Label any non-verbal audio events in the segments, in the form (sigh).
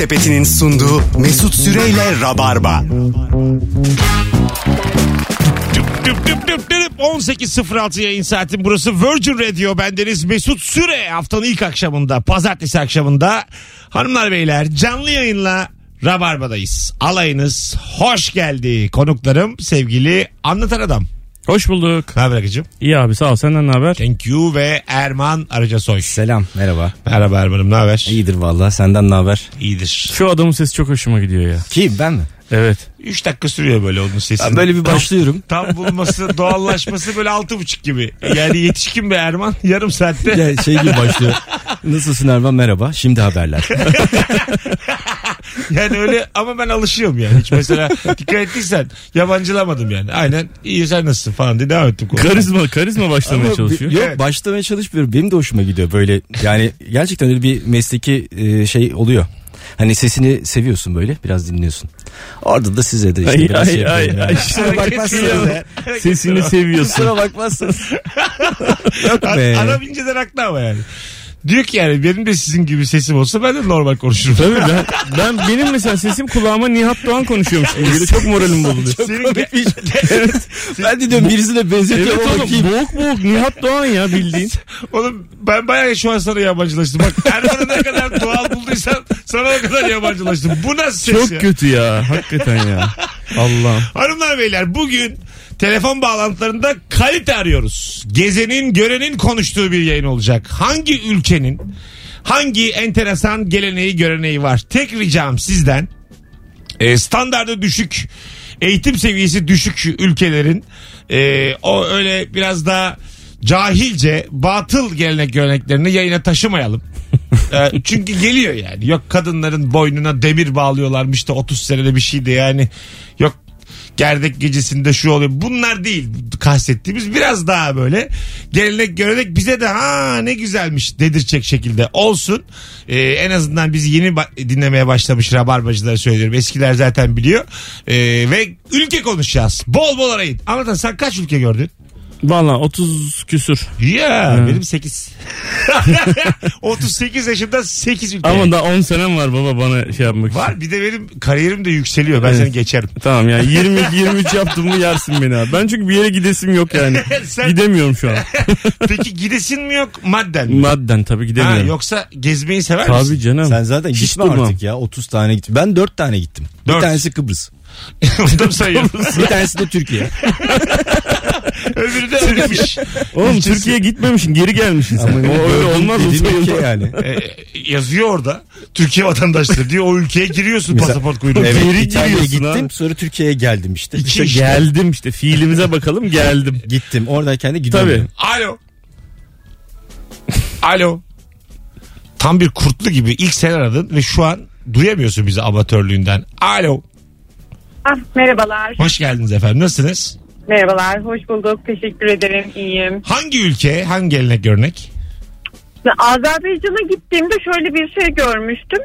Sepeti'nin sunduğu Mesut Süreyle Rabarba. Düp düp düp düp düp. 18.06 yayın saati burası Virgin Radio bendeniz Mesut Süre haftanın ilk akşamında pazartesi akşamında hanımlar beyler canlı yayınla Rabarba'dayız. Alayınız hoş geldi. Konuklarım sevgili anlatan adam. Hoş bulduk. Ne haber Akıcım? İyi abi sağ ol. Senden ne haber? Thank you ve Erman Arıcasoy. Selam merhaba. Merhaba Erman'ım ne haber? İyidir valla senden ne haber? İyidir. Şu adamın sesi çok hoşuma gidiyor ya. Kim ben mi? Evet. 3 dakika sürüyor böyle onun sesini. Ben böyle bir başlıyorum. Tam bulması, doğallaşması böyle altı buçuk gibi. Yani yetişkin bir Erman yarım saatte. Ya şey gibi başlıyor. Nasılsın Erman merhaba. Şimdi haberler. (laughs) Yani öyle ama ben alışıyorum yani. Hiç mesela dikkat ettiysen yabancılamadım yani. Aynen iyi sen nasılsın falan diye devam ettim. konuşmaya. Karizma karizma başlamaya Ama çalışıyor. bi- Yok Evet. başlamaya çalışmıyorum. Benim de hoşuma gidiyor böyle. Yani gerçekten öyle bir mesleki e, şey oluyor. Hani sesini seviyorsun böyle biraz dinliyorsun. Orada da size de işte Ay biraz şey ay ay. yapıyorum ay. Kusura bakmazsın Hareket ya. Sesini seviyorsun. Kusura bakmazsınız. Yok A- be. Adam inceden haklı ama yani. Diyor ki yani benim de sizin gibi sesim olsa ben de normal konuşurum. Tabii ben, ben benim mesela sesim kulağıma Nihat Doğan konuşuyormuş gibi geliyor. Çok moralim bozuluyor. Senin ge- şey. (laughs) ben de diyorum birisine benzetiyorum Evet oğlum kim? boğuk boğuk Nihat Doğan ya bildiğin. (laughs) Oğlum ben bayağı şu an sana yabancılaştım. Bak Erman'ı ne kadar doğal bulduysan sana o kadar yabancılaştım. Bu nasıl ses Çok ya? kötü ya. Hakikaten ya. (laughs) Allah'ım. Hanımlar beyler bugün telefon bağlantılarında kalite arıyoruz. Gezenin görenin konuştuğu bir yayın olacak. Hangi ülkenin hangi enteresan geleneği göreneği var? Tek ricam sizden e, standardı düşük eğitim seviyesi düşük ülkelerin e, o öyle biraz daha cahilce batıl gelenek göreneklerini yayına taşımayalım. (laughs) E, çünkü geliyor yani. Yok kadınların boynuna demir bağlıyorlarmış da 30 senede bir şeydi yani. Yok gerdek gecesinde şu oluyor. Bunlar değil kastettiğimiz biraz daha böyle gelenek görenek bize de ha ne güzelmiş dedirtecek şekilde olsun. Ee, en azından bizi yeni ba- dinlemeye başlamış rabarbacıları söylüyorum. Eskiler zaten biliyor. Ee, ve ülke konuşacağız. Bol bol arayın. Anlatan sen kaç ülke gördün? Valla 30 küsür. Ya Hmm. benim 8. 38 yaşında 8 ülke. Ama daha 10 senem var baba bana şey yapmak için. Var bir de benim kariyerim de yükseliyor. Ben Evet. seni geçerim. Tamam yani 20 23 yaptım mı yersin beni abi. Ben çünkü bir yere gidesim yok yani. (laughs) Sen- Gidemiyorum şu an. (laughs) Peki gidesin mi yok madden mi? Madden tabii Ha, gidemiyorum. yoksa gezmeyi sever misin? Tabii canım. Sen zaten Hiç gitme durmam. artık ya. 30 tane gittim. Ben 4 tane gittim. Dört. Bir tanesi Kıbrıs. Bunu mı sayıyorsun? Bir tanesi de Türkiye. (laughs) Öbürü de ödemiş. Oğlum İlçesi. Türkiye'ye gitmemişsin geri gelmişsin sen. o öyle olmaz o ülke yani. Ee, (laughs) yazıyor orada. Türkiye vatandaşları diyor. O ülkeye giriyorsun Mesela- pasaport kuyruğuna. Evet Geri İtalya'ya gittim ha. sonra Türkiye'ye geldim işte. İki İşte işte. geldim işte fiilimize bakalım geldim. (laughs) Gittim oradayken de gidiyorum. Tabii. Alo. Alo. Tam bir kurtlu gibi ilk sen aradın ve şu an duyamıyorsun bizi amatörlüğünden. Alo. Ah, merhabalar. Hoş geldiniz efendim. Nasılsınız? Merhabalar. Hoş bulduk. Teşekkür ederim. İyiyim. Hangi ülke, hangi gelenek görnek? Ve Azerbaycan'a gittiğimde şöyle bir şey görmüştüm.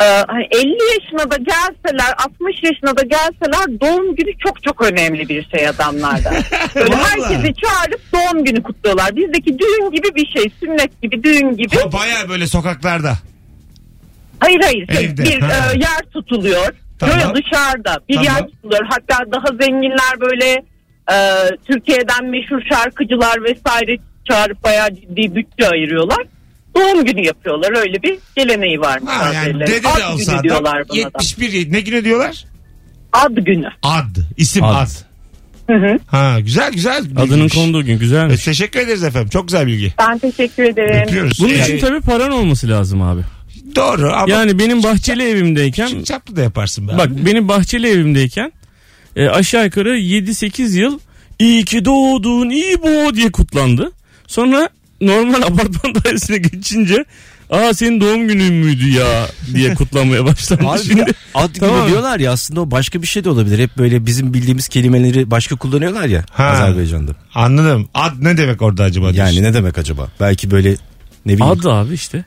Ee, hani 50 yaşına da gelseler 60 yaşına da gelseler doğum günü çok çok önemli bir şey adamlarda. (laughs) Böyle Vallahi. herkesi çağırıp doğum günü kutluyorlar. Bizdeki düğün gibi bir şey. Sünnet gibi düğün gibi. Ha, Baya böyle sokaklarda. Hayır hayır. şey, Evde, bir ha. e, yer tutuluyor. Tamam. Böyle dışarıda bir Tamam. yer tutuluyor. Hatta daha zenginler böyle e, Türkiye'den meşhur şarkıcılar vesaire çağırıp bayağı ciddi bütçe ayırıyorlar. Doğum günü yapıyorlar. Öyle bir geleneği var. Ha, yani dede de Ad olsa günü diyorlar buna da. 71 ne günü diyorlar? Ad günü. Ad. isim ad. Ad. Hı hı. Ha güzel güzel. Adının bilgiymiş. konduğu gün E, güzelmiş. teşekkür ederiz efendim. Çok güzel bilgi. Ben teşekkür ederim. Öpüyoruz. Bunun Yani için tabii paran olması lazım abi. Doğru ama Yani benim bahçeli evimdeyken küçük çaplı da yaparsın be. bak abi. benim bahçeli evimdeyken e, aşağı yukarı 7-8 yıl iyi ki doğdun iyi bo diye kutlandı. Sonra normal (laughs) apartman dairesine geçince aa senin doğum günün müydü ya diye kutlanmaya başlandı. Abi Şimdi (laughs) ad günü Tamam. diyorlar ya aslında o başka bir şey de olabilir. Hep böyle bizim bildiğimiz kelimeleri başka kullanıyorlar ya Ha. Azerbaycan'da. Anladım. Ad ne demek orada acaba? diyorsun? Yani ne demek acaba? Belki böyle ne bileyim. adı abi işte.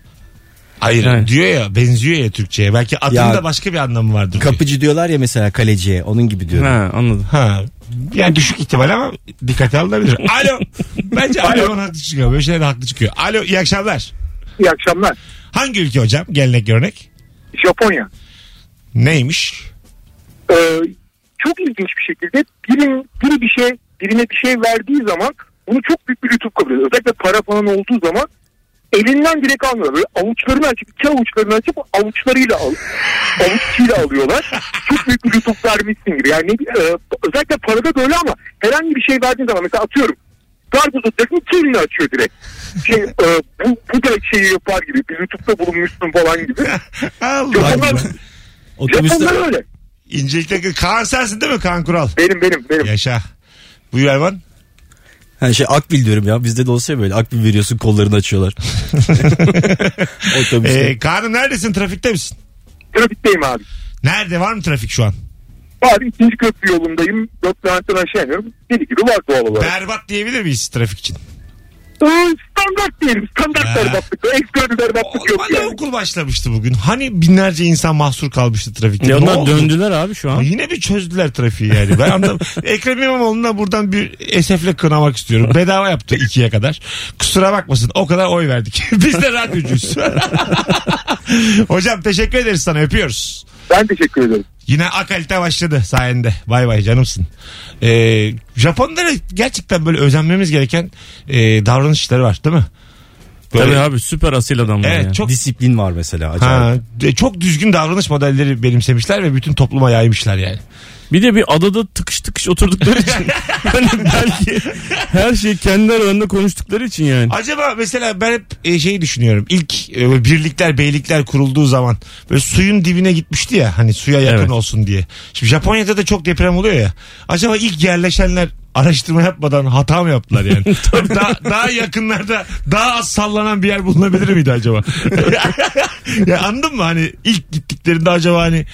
Hayır Yani. diyor ya benziyor ya Türkçe'ye. Belki adın Ya- başka bir anlamı vardır. diyor. Kapıcı diyorlar ya mesela kaleciye onun gibi diyorum. Ha anladım. Ha. Yani düşük ihtimal ama dikkate alınabilir. (laughs) Alo. Bence Alo. haklı çıkıyor. Böyle şeyler haklı çıkıyor. Alo iyi akşamlar. İyi akşamlar. Hangi ülke hocam? Gelenek görenek. Japonya. Neymiş? Ee, çok ilginç bir şekilde birin, biri bir şey birine bir şey verdiği zaman bunu çok büyük bir lütuf kabul ediyor. Özellikle para falan olduğu zaman elinden direkt almıyorlar. Böyle avuçlarını açıp iki avuçlarını açıp avuçlarıyla al, avuççıyla alıyorlar. Çok büyük bir lütuf vermişsin gibi. Yani e, özellikle parada böyle ama herhangi bir şey verdiğin zaman mesela atıyorum karpuz atacaksın iki elini açıyor direkt. Şey, e, bu, bu da şeyi yapar gibi bir lütufta bulunmuşsun falan gibi. (laughs) Allah Japonlar, Japonlar öyle. İncelikte Kaan sensin değil mi Kaan Kural? Benim benim benim. Yaşa. Buyur Erman. Hani şey akbil diyorum ya bizde de olsa ya böyle akbil veriyorsun kollarını açıyorlar. (laughs) Otobüste. Ee, Kaan'ım neredesin? Trafikte misin? Trafikteyim abi. Nerede? Var mı trafik şu an? Var ikinci köprü yolundayım. Dört Levent'ten aşağı iniyorum. Deli gibi var doğal olarak. Berbat diyebilir miyiz trafik için? Standart diyelim. Standart Ha. berbatlık. Berbatlık yok yani. okul başlamıştı bugün. Hani binlerce insan mahsur kalmıştı trafikte. Ne onlar oldu? döndüler abi şu Ama an. Yine bir çözdüler trafiği yani. Ben anladım. (laughs) Ekrem İmamoğlu'na buradan bir esefle kınamak istiyorum. Bedava yaptı ikiye kadar. Kusura bakmasın o kadar oy verdik. (laughs) Biz de radyocuyuz. (laughs) Hocam teşekkür ederiz sana öpüyoruz. Ben teşekkür ederim. Yine akalite başladı sayende. Bay bay canımsın. Ee, Japonlara gerçekten böyle özenmemiz gereken e, davranışları var değil mi? Böyle- Tabii abi süper asil adamlar Evet ya. çok Disiplin var mesela ha, acayip. de- çok düzgün davranış modelleri benimsemişler ve bütün topluma yaymışlar yani. Bir de bir adada tıkış tıkış oturdukları (laughs) için. hani belki her şeyi kendi aralarında konuştukları için yani. Acaba mesela ben hep e, şeyi düşünüyorum. İlk e, birlikler, beylikler kurulduğu zaman böyle suyun dibine gitmişti ya hani suya yakın Evet. olsun diye. Şimdi Japonya'da da çok deprem oluyor ya. Acaba ilk yerleşenler araştırma yapmadan hata mı yaptılar yani? (laughs) daha, daha yakınlarda daha az sallanan bir yer bulunabilir miydi acaba? (laughs) ya anladın mı hani ilk gittiklerinde acaba hani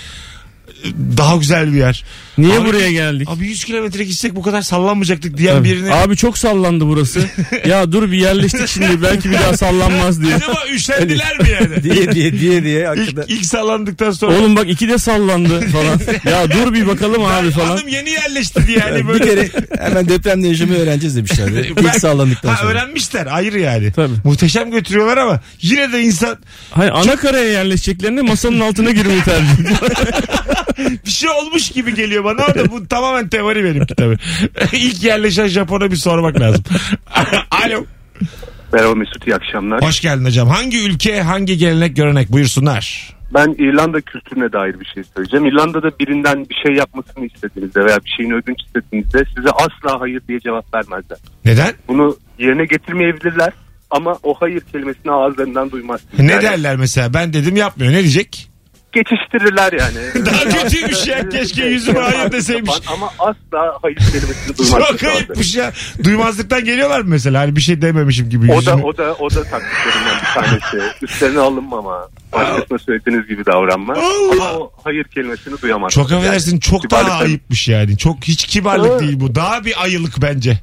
daha güzel bir yer. Niye Abi- buraya geldik? Abi 100 kilometre gitsek bu kadar sallanmayacaktık diyen Tabii. birini. Abi çok sallandı burası. (laughs) ya dur bir yerleştik şimdi belki bir daha sallanmaz diye. Acaba üşendiler mi yani? (laughs) diye diye diye diye hakikaten. İlk, ilk sallandıktan sonra. Oğlum bak iki de sallandı falan. (laughs) Ya dur bir bakalım abi falan. Hanım yeni yerleşti diye yani bir böyle. kere hemen depremde yaşamayı öğreneceğiz demişlerdi. İlk Ben- sağlandıktan Ha, sonra. öğrenmişler ayrı yani. Tabii. Muhteşem götürüyorlar ama yine de insan Hayır ana karaya yerleşeceklerine masanın altına girmeyi tercih ediyor. (laughs) bir şey olmuş gibi geliyor bana ama da bu tamamen teori benimki tabii. (laughs) İlk yerleşen Japon'a bir sormak lazım. (laughs) Alo. Merhaba Mesut iyi akşamlar. Hoş geldin hocam. Hangi ülke hangi gelenek görenek buyursunlar. Ben İrlanda kültürüne dair bir şey söyleyeceğim. İrlanda'da birinden bir şey yapmasını istediğinizde veya bir şeyin ödünç istediğinizde size asla hayır diye cevap vermezler. Neden? Bunu yerine getirmeyebilirler ama o hayır kelimesini ağızlarından duymazsınız. Ne Yani derler mesela ben dedim yapmıyor ne diyecek? Geçiştirirler yani. (laughs) Daha kötüymüş ya keşke yüzüme hayır deseymiş. Ama asla hayır kelimesini duymazsınız. Çok ayıpmış ya. Duymazlıktan geliyorlar mı mesela? Hani bir şey dememişim gibi O da yüzüme. o da o da taktiklerinden bir tanesi. Üstlerine alınmama. Başkasına söylediğiniz gibi davranma. Allah. Ama o hayır kelimesini duyamazsınız. Çok affedersin Yani çok daha ayıpmış yani. Çok hiç kibarlık değil bu. Daha bir ayılık bence.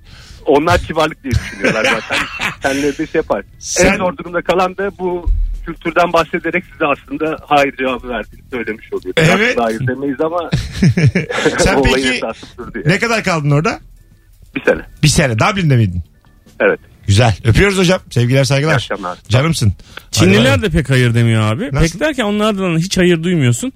Onlar kibarlık diye düşünüyorlar zaten. (laughs) Kendileri de şey yapar. Sen- En zor durumda kalan da bu kültürden bahsederek size aslında hayır cevabı verdiğini söylemiş oluyor. Evet. hayır demeyiz ama (laughs) Sen (laughs) peki ne kadar kaldın orada? Bir sene. Bir sene. Dublin'de miydin? Evet. Güzel. Öpüyoruz hocam. Sevgiler İyi saygılar. akşamlar. Canımsın. Çinliler de pek hayır demiyor abi. Nasıl? Pek derken onlardan hiç hayır duymuyorsun.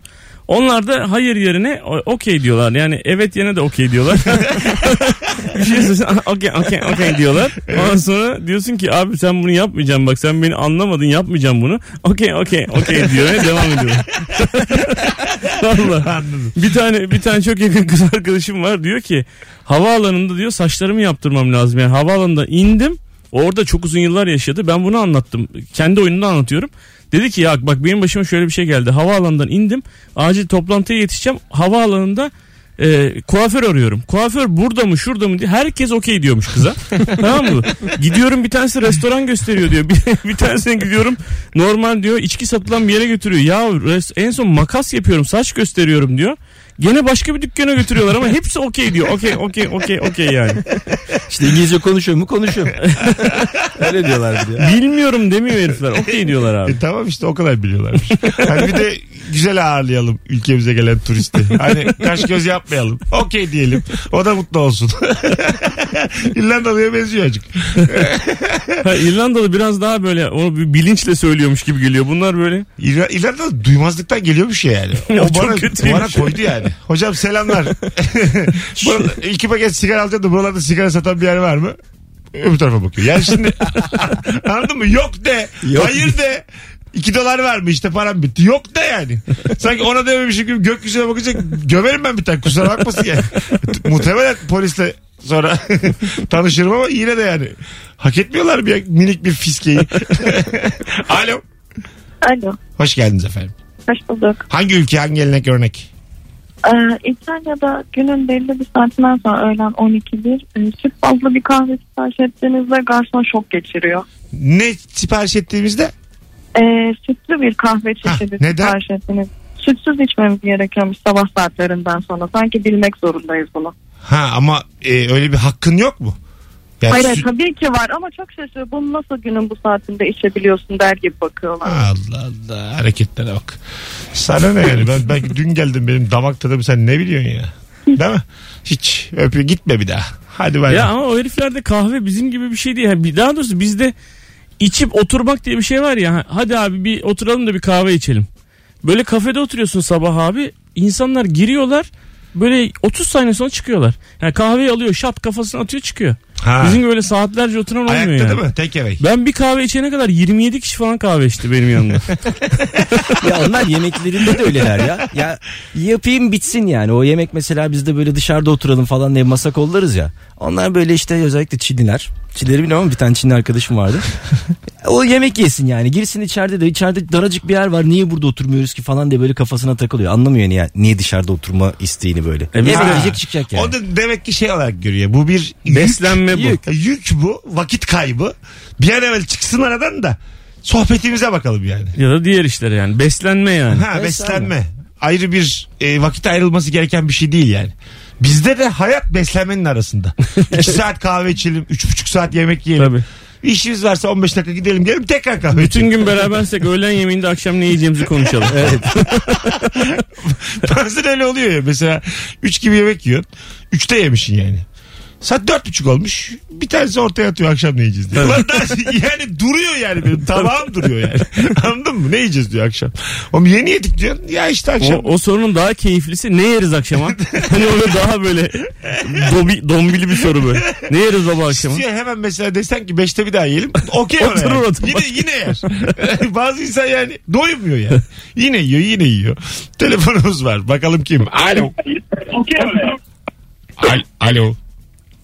Onlar da hayır yerine okey diyorlar. Yani evet yerine de okey diyorlar. (laughs) bir şey söylesen okey okey okey diyorlar. Ondan sonra diyorsun ki abi sen bunu yapmayacaksın bak sen beni anlamadın yapmayacağım bunu. Okey okey okey diyor ve devam ediyor. (laughs) Valla. Anladım. Bir tane bir tane çok yakın kız arkadaşım var diyor ki havaalanında diyor saçlarımı yaptırmam lazım. Yani havaalanında indim. Orada çok uzun yıllar yaşadı. Ben bunu anlattım. Kendi oyununda anlatıyorum. Dedi ki ya bak benim başıma şöyle bir şey geldi. Havaalanından indim. Acil toplantıya yetişeceğim. Havaalanında e, kuaför arıyorum. Kuaför burada mı şurada mı diye herkes okey diyormuş kıza. (laughs) tamam mı? Gidiyorum bir tanesi restoran gösteriyor diyor. Bir, bir tanesine gidiyorum normal diyor içki satılan bir yere götürüyor. Ya res- en son makas yapıyorum saç gösteriyorum diyor. Gene başka bir dükkana götürüyorlar ama hepsi okey diyor. Okey okey okey okey yani. İşte İngilizce konuşuyor mu konuşuyor. (laughs) Öyle diyorlar de. Bilmiyorum demiyor herifler. Okey diyorlar abi. E tamam işte o kadar biliyorlarmış. hani bir de güzel ağırlayalım ülkemize gelen turisti. Hani kaş göz yapmayalım. Okey diyelim. O da mutlu olsun. (laughs) İrlandalı'ya benziyor acık. (laughs) Ha, İrlandalı biraz daha böyle onu bir bilinçle söylüyormuş gibi geliyor. Bunlar böyle İra- İrlandalı duymazlıktan geliyormuş ya yani. Ya O çok bana, bana koydu yani. Hocam selamlar. (laughs) Burada iki paket sigara alacağım da buralarda sigara satan bir yer var mı? Öbür tarafa bakıyor. Yani şimdi (laughs) anladın mı? Yok de. Yok. Hayır de. 2 dolar var mı işte param bitti. Yok da yani. Sanki ona dememişim gibi gökyüzüne bakınca gömerim ben bir tane kusura bakmasın yani. (laughs) Muhtemelen polisle sonra tanışırım ama yine de yani. Hak etmiyorlar bir minik bir fiskeyi. Alo. Alo, Hoş geldiniz efendim. hoş bulduk. Hangi ülke hangi gelenek örnek? Ee, İtalya'da günün belli bir saatinden sonra öğlen 12'dir. Ee, süt bazlı bir kahve sipariş ettiğinizde garson şok geçiriyor. Ne sipariş ettiğimizde? Ee, sütlü bir kahve çeşidi neden? sipariş ettiniz. Sütsüz içmemiz gerekiyormuş sabah saatlerinden sonra. Sanki bilmek zorundayız bunu. Ha ama e, öyle bir hakkın yok mu? Yani Hayır süt- tabii ki var ama çok şaşırıyor. Bunu nasıl günün bu saatinde içebiliyorsun der gibi bakıyorlar. Allah Allah hareketlere bak. Sana ne yani ben belki dün geldim benim damak tadım sen ne biliyorsun ya? Değil mi? Hiç öpüyor gitme bir daha. Hadi ben. Ya ama o heriflerde kahve bizim gibi bir şey değil. Bir- Daha doğrusu bizde içip oturmak diye bir şey var ya. Hadi abi bir oturalım da bir kahve içelim. Böyle kafede oturuyorsun sabah abi. İnsanlar giriyorlar. Böyle 30 saniye sonra çıkıyorlar. Yani kahveyi alıyor şat kafasına atıyor çıkıyor. Ha. Bizim böyle saatlerce oturan olmuyor Ayakta yani. değil mi? Tek away. Ben bir kahve içene kadar 27 kişi falan kahve içti benim yanımda. (laughs) Ya onlar yemeklerinde de öyleler ya. Ya yapayım bitsin yani. O yemek mesela bizde böyle dışarıda oturalım falan diye masa kollarız ya. Onlar böyle işte özellikle Çinliler. Çinlileri bilmiyorum ama bir tane Çinli arkadaşım vardı. (laughs) o yemek yesin yani. Girsin içeride de içeride daracık bir yer var. Niye burada oturmuyoruz ki falan diye böyle kafasına takılıyor. Anlamıyor niye, niye dışarıda oturma isteğini böyle. E Yemek yiyecek çıkacak yani. O da demek ki şey olarak görüyor. Bu bir yük. Beslenme bu. Yük. Yük bu. Vakit kaybı. Bir an evvel çıksın aradan da sohbetimize bakalım yani. ya da diğer işlere yani. Beslenme yani. Ha beslenme. Ayrı bir e, vakit ayrılması gereken bir şey değil yani. Bizde de hayat beslenmenin arasında. (laughs) 2 saat kahve içelim, üç buçuk saat yemek yiyelim. Tabii. Bir işimiz varsa 15 dakika gidelim gelelim tekrar kahve Bütün gün berabersek öğlen yemeğinde akşam ne yiyeceğimizi konuşalım. (laughs) evet. (laughs) Bazen öyle oluyor ya mesela 3 gibi yemek yiyorsun. 3'te yemişsin yani. Saat dört buçuk olmuş. Bir tanesi ortaya atıyor akşam ne yiyeceğiz diye. Ulan daha- yani duruyor yani benim tabağım duruyor yani. (laughs) Anladın mı? Ne yiyeceğiz diyor akşam. Oğlum yeni yedik diyorsun. Ya işte O, akşam. o sorunun daha keyiflisi ne yeriz akşama? (laughs) hani öyle daha böyle dobi, dombili bir soru böyle. Ne yeriz baba akşama? İstiyor hemen mesela desen ki beşte bir daha yiyelim. Okey ona Oturur yani. oturmaz. Yine, yine yer. (laughs) Bazı insan yani doymuyor yani. Yine yiyor yine yiyor. Telefonumuz var. Bakalım kim? Alo. Al- Alo.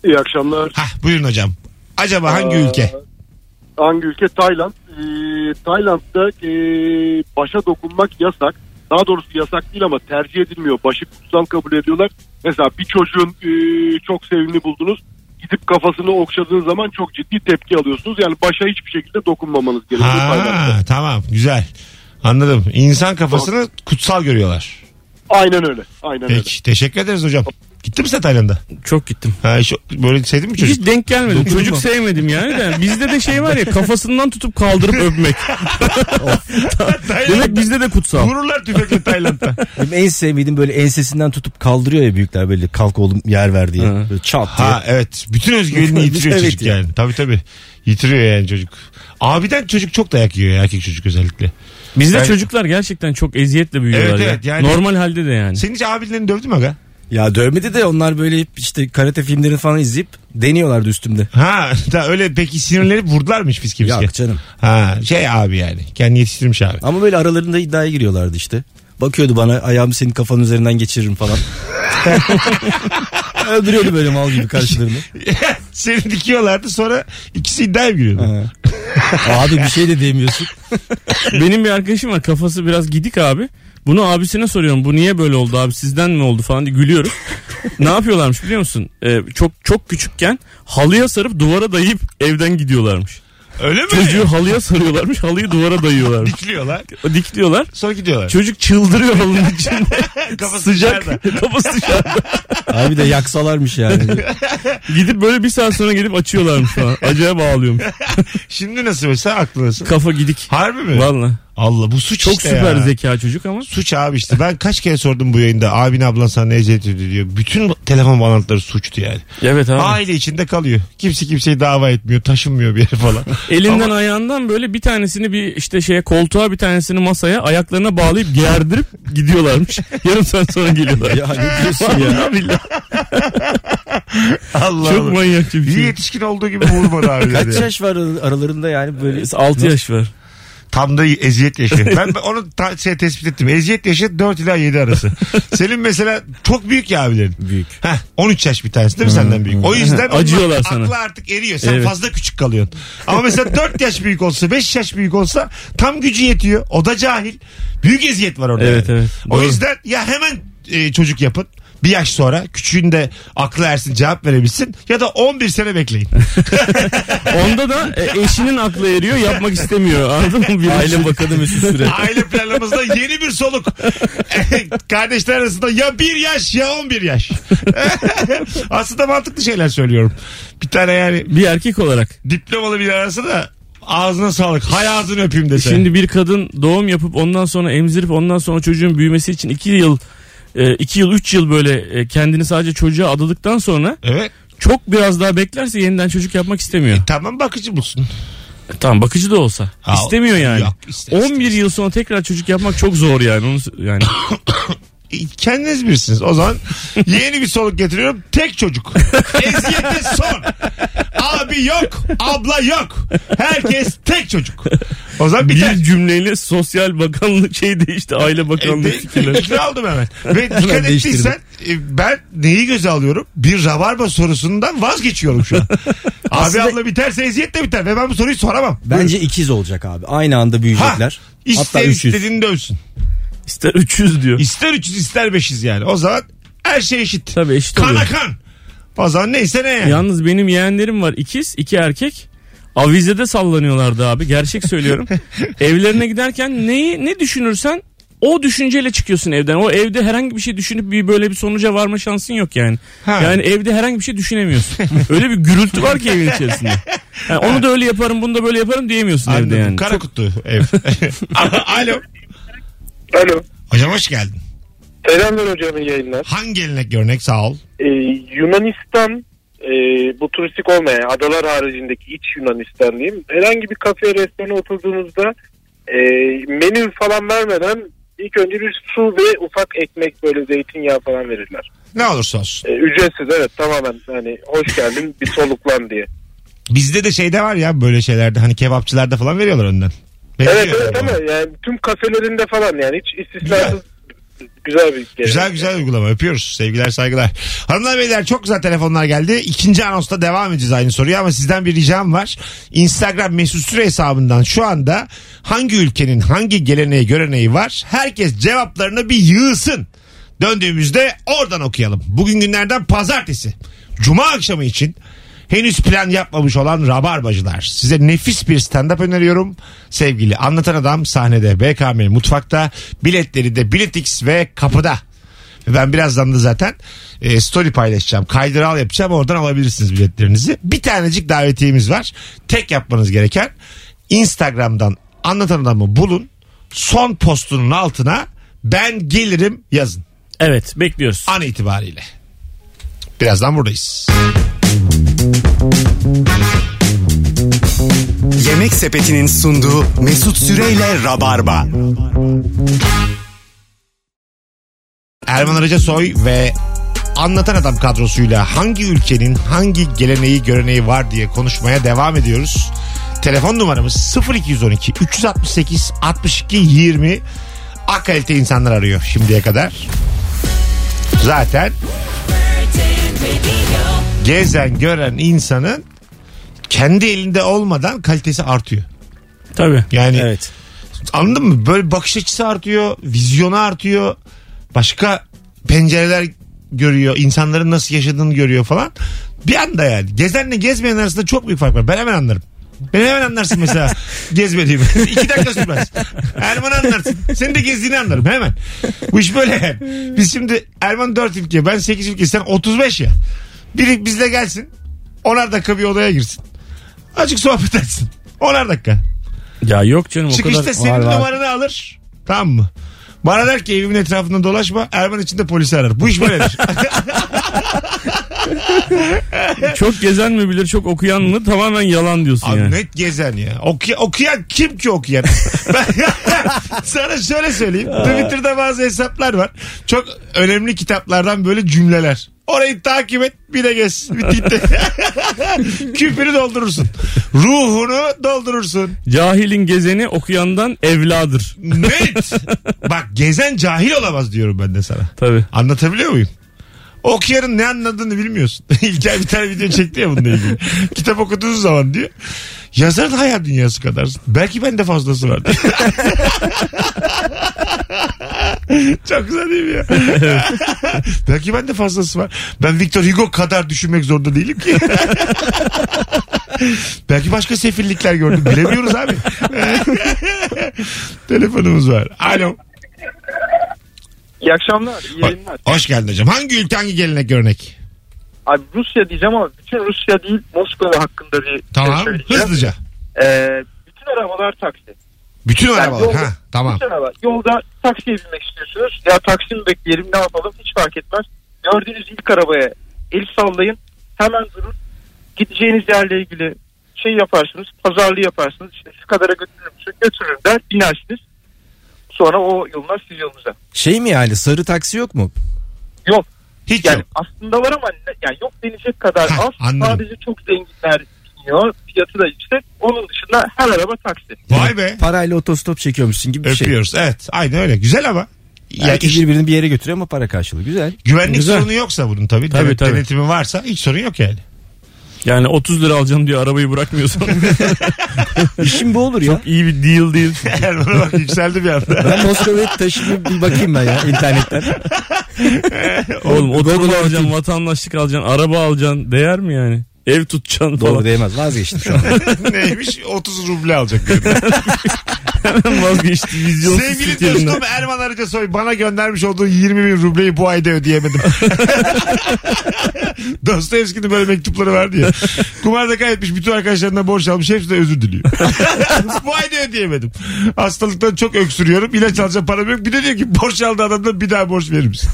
İyi akşamlar. Hah buyurun hocam. Acaba hangi Aa, ülke? Hangi ülke? Tayland. Ee, Tayland'da ee, başa dokunmak yasak. Daha doğrusu yasak değil ama tercih edilmiyor. Başı kutsal kabul ediyorlar. Mesela bir çocuğun ee, çok sevimli buldunuz. Gidip kafasını okşadığınız zaman çok ciddi tepki alıyorsunuz. Yani başa hiçbir şekilde dokunmamanız gerekiyor. Ha, tamam güzel. Anladım. İnsan kafasını kutsal görüyorlar. Aynen öyle. Aynen öyle. Peki teşekkür ederiz hocam. Gitti mi sen Tayland'a? Çok gittim. Ha, hiç, böyle sevdin mi çocuk? Hiç denk gelmedim. Çocuk sevmedim yani de. Bizde de şey var ya kafasından tutup kaldırıp öpmek. (laughs) Demek bizde de kutsal. Vururlar tüfekle Tayland'da. Benim en sevmediğim böyle ensesinden tutup kaldırıyor ya büyükler böyle kalk oğlum yer ver diye. Böyle çat diye. ha evet. Bütün özgüvenini (laughs) yitiriyor Evet çocuk ya. yani. Tabii tabii. Yitiriyor yani çocuk. Abiden çocuk çok dayak yiyor ya, erkek çocuk özellikle. Bizde Yani- çocuklar gerçekten çok eziyetle büyüyorlar Evet, ya. evet, yani- Normal halde de yani. Senin hiç abilerini dövdü mü aga? Ya dövmedi de onlar böyle işte karate filmlerini falan izleyip deniyorlardı üstümde. Ha (laughs) da öyle peki sinirlenip vurdular mı hiç fiske fiske? Yok canım. Ha şey abi yani. Kendi yetiştirmiş abi. Ama böyle aralarında iddiaya giriyorlardı işte. Bakıyordu bana ayağımı senin kafanın üzerinden geçiririm falan. (laughs) Öldürüyordu böyle mal gibi karşılarını. (laughs) Seni dikiyorlardı sonra ikisi iddiaya mı giriyordu? Ha. Abi bir şey de diyemiyorsun. Benim bir arkadaşım var kafası biraz gidik abi. Bunu abisine soruyorum. Bu niye böyle oldu abi sizden mi oldu falan diye gülüyoruz. (laughs) ne yapıyorlarmış biliyor musun? Ee, çok çok küçükken halıya sarıp duvara dayayıp evden gidiyorlarmış. Öyle mi? Çocuğu halıya sarıyorlarmış. Halıyı duvara dayıyorlarmış. Dikliyorlar. Dikliyorlar. Sonra gidiyorlar. Çocuk çıldırıyor halının içinde. (laughs) Kafası Sıcak. dışarıda. (laughs) Kafası dışarıda. Abi de yaksalarmış yani. Gidip böyle bir saat sonra gelip açıyorlarmış falan. Acayip ağlıyormuş. Şimdi nasıl mesela aklı nasıl? Kafa gidik. Harbi mi? Valla. Allah bu suç Çok işte süper ya. zeka çocuk ama. Suç abi işte. Ben kaç kere sordum bu yayında. Abin ablan sana ne eziyet ediyor diyor. Bütün telefon bağlantıları suçtu yani. Evet abi. Aile içinde kalıyor. Kimse kimseyi dava etmiyor. Taşınmıyor bir yere falan. (laughs) Elinden Ama- ayağından böyle bir tanesini bir işte şeye koltuğa bir tanesini masaya ayaklarına bağlayıp gerdirip gidiyorlarmış. (laughs) Yarım saat sonra geliyorlar. ya ne diyorsun ya? Billahi. Allah Çok Allah. manyakça bir şey. yetişkin olduğu gibi vurmadı abi. Kaç yaş var aralarında yani böyle? 6 yaş var. Tam da eziyet yaşı. Ben (laughs) onu ta- şey tespit ettim. Eziyet yaşı 4 ila 7 arası. (laughs) Senin mesela çok büyük ya abilerin. Büyük. Heh, 13 yaş bir tanesi değil mi senden büyük? O yüzden (laughs) onlar Acıyorlar sana. aklı artık eriyor. Sen Evet. fazla küçük kalıyorsun. Ama mesela 4 yaş büyük olsa 5 yaş büyük olsa tam gücü yetiyor. O da cahil. Büyük eziyet var orada. Evet, yani. evet. O Doğru. yüzden ya hemen e, çocuk yapın. Bir yaş sonra küçüğün de aklı ersin cevap verebilsin ya da 11 sene bekleyin. (laughs) Onda da e, eşinin aklı eriyor yapmak istemiyor. Anladın mı? Bir Aile bakanı Mesut Süre. (laughs) Aile planımızda yeni bir soluk. (laughs) Kardeşler arasında ya bir yaş ya 11 yaş. Aslında mantıklı şeyler söylüyorum. Bir tane yani Bir erkek olarak. diplomalı bir arası da ağzına sağlık. Hay ağzını öpeyim dese. Şimdi bir kadın doğum yapıp ondan sonra emzirip ondan sonra çocuğun büyümesi için 2 yıl 2 yıl 3 yıl böyle e, kendini sadece çocuğa adadıktan sonra Evet. çok biraz daha beklerse yeniden çocuk yapmak istemiyor. Tamam bakıcı bulsun. Tamam bakıcı da olsa. Ha, istemiyor yani. yok, ister, 11 yıl sonra tekrar çocuk yapmak çok zor yani. Onu, yani. (coughs) Kendiniz bilirsiniz. O zaman yeni bir soluk getiriyorum. Tek çocuk. Eziyete son. Abi yok. Abla yok. Herkes tek çocuk. O zaman biter. bir cümleyle sosyal bakanlık şey değişti. Aile E, bakanlığı fikirler. (laughs) fikri aldım hemen. Ve dikkat ettiysen e, ben neyi göze alıyorum? Bir rabarba sorusundan vazgeçiyorum şu an. abi Aslında- abla biterse eziyet de biter ve ben bu soruyu soramam. Bence ikiz olacak abi. Aynı anda büyüyecekler. Hatta İster 300. istediğinde ölsün. İster 300 diyor. İster 300 ister 500 yani. O zaman her şey eşit. Tabii eşit Kana oluyor. kan. O zaman neyse ne yani. Yalnız benim yeğenlerim var ikiz iki erkek. Avizede sallanıyorlardı abi gerçek söylüyorum. (laughs) Evlerine giderken neyi ne düşünürsen o düşünceyle çıkıyorsun evden. O evde herhangi bir şey düşünüp bir böyle bir sonuca varma şansın yok yani. Ha. Yani evde herhangi bir şey düşünemiyorsun. öyle bir gürültü var ki evin içerisinde. Yani onu da öyle yaparım, bunu da böyle yaparım diyemiyorsun Anladım. evde yani. Kara kutu ev. (laughs) Alo. Alo. Hocam hoş geldin. Selamlar hocam iyi yayınlar. Hangi gelenek görnek sağ ol. Ee, Yunanistan e, bu turistik olmayan adalar haricindeki iç Yunanistan diyeyim. Herhangi bir kafeye restorana oturduğunuzda e, menü falan vermeden ilk önce bir su ve ufak ekmek böyle zeytinyağı falan verirler. Ne olursa olsun. E, ücretsiz evet tamamen hani hoş geldin bir soluklan diye. Bizde de şeyde var ya böyle şeylerde hani kebapçılarda falan veriyorlar önden. Evet evet yani. ama yani tüm kafelerinde falan yani hiç istisnasız güzel, bir gelenek. Güzel güzel uygulama öpüyoruz. Sevgiler saygılar. Hanımlar beyler çok güzel telefonlar geldi. İkinci anonsta devam edeceğiz aynı soruyu ama sizden bir ricam var. Instagram mesut süre hesabından şu anda hangi ülkenin hangi geleneği göreneği var? Herkes cevaplarını bir yığsın. Döndüğümüzde oradan okuyalım. Bugün günlerden pazartesi. Cuma akşamı için henüz plan yapmamış olan rabarbacılar. Size nefis bir stand-up öneriyorum. Sevgili anlatan adam sahnede BKM mutfakta. Biletleri de Biletix ve kapıda. Ben birazdan da zaten e, story paylaşacağım. Kaydıral yapacağım. Oradan alabilirsiniz biletlerinizi. Bir tanecik davetiyemiz var. Tek yapmanız gereken Instagram'dan anlatan adamı bulun. Son postunun altına ben gelirim yazın. Evet bekliyoruz. An itibariyle. Birazdan buradayız. Yemek Sepeti'nin sunduğu Mesut Süreyle Rabarba. Erman Arıca Soy ve Anlatan Adam kadrosuyla hangi ülkenin hangi geleneği göreneği var diye konuşmaya devam ediyoruz. Telefon numaramız 0212 368 62 20 A kalite insanlar arıyor şimdiye kadar. Zaten gezen gören insanın kendi elinde olmadan kalitesi artıyor. Tabii. Yani Evet. Anladın mı? Böyle bakış açısı artıyor, vizyonu artıyor. Başka pencereler görüyor, insanların nasıl yaşadığını görüyor falan. Bir anda yani. Gezenle gezmeyen arasında çok büyük fark var. Ben hemen anlarım. Beni hemen anlarsın mesela (laughs) gezmediğimi. (laughs) İki dakika sürmez. Erman anlarsın. Senin de gezdiğini anlarım hemen. Bu iş böyle yani. Biz şimdi Erman 4 ülke ben 8 ülke sen 35 ya. Biri bizle gelsin. Onar dakika bir odaya girsin. Azıcık sohbet etsin. Onar dakika. Ya yok canım o Çıkışta kadar. senin var, var. numaranı alır. Tamam mı? Bana der ki evimin etrafında dolaşma. Erman için de polisi arar. Bu iş böyledir. (laughs) Çok gezen mi bilir çok okuyan mı tamamen yalan diyorsun Abi yani. net gezen ya. Okuy- okuyan kim ki okuyan? (laughs) Ben (laughs) sana şöyle söyleyeyim. Twitter'da bazı hesaplar var. Çok önemli kitaplardan böyle cümleler. Orayı takip et bir de gez. Bir gitti. (laughs) Küpünü doldurursun. Ruhunu doldurursun. Cahilin gezeni okuyandan evladır. Net. (laughs) Bak gezen cahil olamaz diyorum ben de sana. Tabii. Anlatabiliyor muyum? Okuyanın ne anladığını bilmiyorsun. (laughs) İlker bir tane video çekti ya bununla ilgili. Kitap okuduğunuz zaman diyor. Yazarın hayal dünyası kadar. Belki bende fazlası var. (laughs) Çok güzel değil mi ya? (laughs) Belki bende fazlası var. Ben Victor Hugo kadar düşünmek zorunda değilim ki. (laughs) Belki başka sefillikler gördüm. Bilemiyoruz abi. Telefonumuz var. Alo. İyi akşamlar, iyi yayınlar. Hoş geldin hocam. Hangi ülke hangi gelenek örnek? Abi Rusya diyeceğim ama bütün Rusya değil Moskova hakkında bir Tamam. şey söyleyeceğim. Hızlıca. Ee, bütün arabalar taksi. Bütün Yani arabalar. yolda- Ha, tamam. Bütün araba. Yolda taksiye binmek istiyorsunuz. Ya taksi mi bekleyelim ne yapalım hiç fark etmez. Gördüğünüz ilk arabaya el sallayın. Hemen durun. Gideceğiniz yerle ilgili şey yaparsınız. Pazarlığı yaparsınız. İşte şu kadara götürür müsün? Götürürüm der. Binersiniz. Sonra o yoluna siz yolunuza. Şey mi yani sarı taksi yok mu? Yok. Hiç Yani yok. aslında var ama yani yok denecek kadar Ha, az. anladım. Sadece çok zenginler biniyor. Fiyatı da yüksek. Onun dışında her araba taksi. Vay be. Parayla otostop çekiyormuşsun gibi bir şey. Öpüyoruz. Evet. Aynen öyle. Güzel ama. Ya Herkes iş- birbirini bir yere götürüyor ama para karşılığı. Güzel. güvenlik Güzel. sorunu yoksa bunun tabii. Tabii, Denet- tabii. Denetimi varsa hiç sorun yok yani. Yani 30 lira alacağım diye arabayı bırakmıyorsan (laughs) İşim bu olur ya. iyi bir deal değil. (laughs) Erman'a bak yükseldi bir anda. Ben Moskova'ya taşınıp bir bakayım ben ya internetten. (laughs) Oğlum oturma alacaksın, vatandaşlık alacaksın, araba alacaksın. Değer mi yani? Ev tutacaksın Doğru falan. değmez vazgeçtim şu an. (laughs) Neymiş? 30 ruble alacak. Hemen vazgeçti. Vizyonsuz Sevgili fikirlerinden. dostum Erman Arıca Soy bana göndermiş olduğu 20 bin rubleyi bu ayda ödeyemedim. (laughs) Dostoyevski'nin böyle mektupları vardı ya. Kumarda kaybetmiş bütün arkadaşlarından borç almış hepsi de özür diliyor. (laughs) bu ayda ödeyemedim. Hastalıktan çok öksürüyorum. İlaç alacağım param yok. Bir de diyor ki borç aldı adamdan bir daha borç verir misin?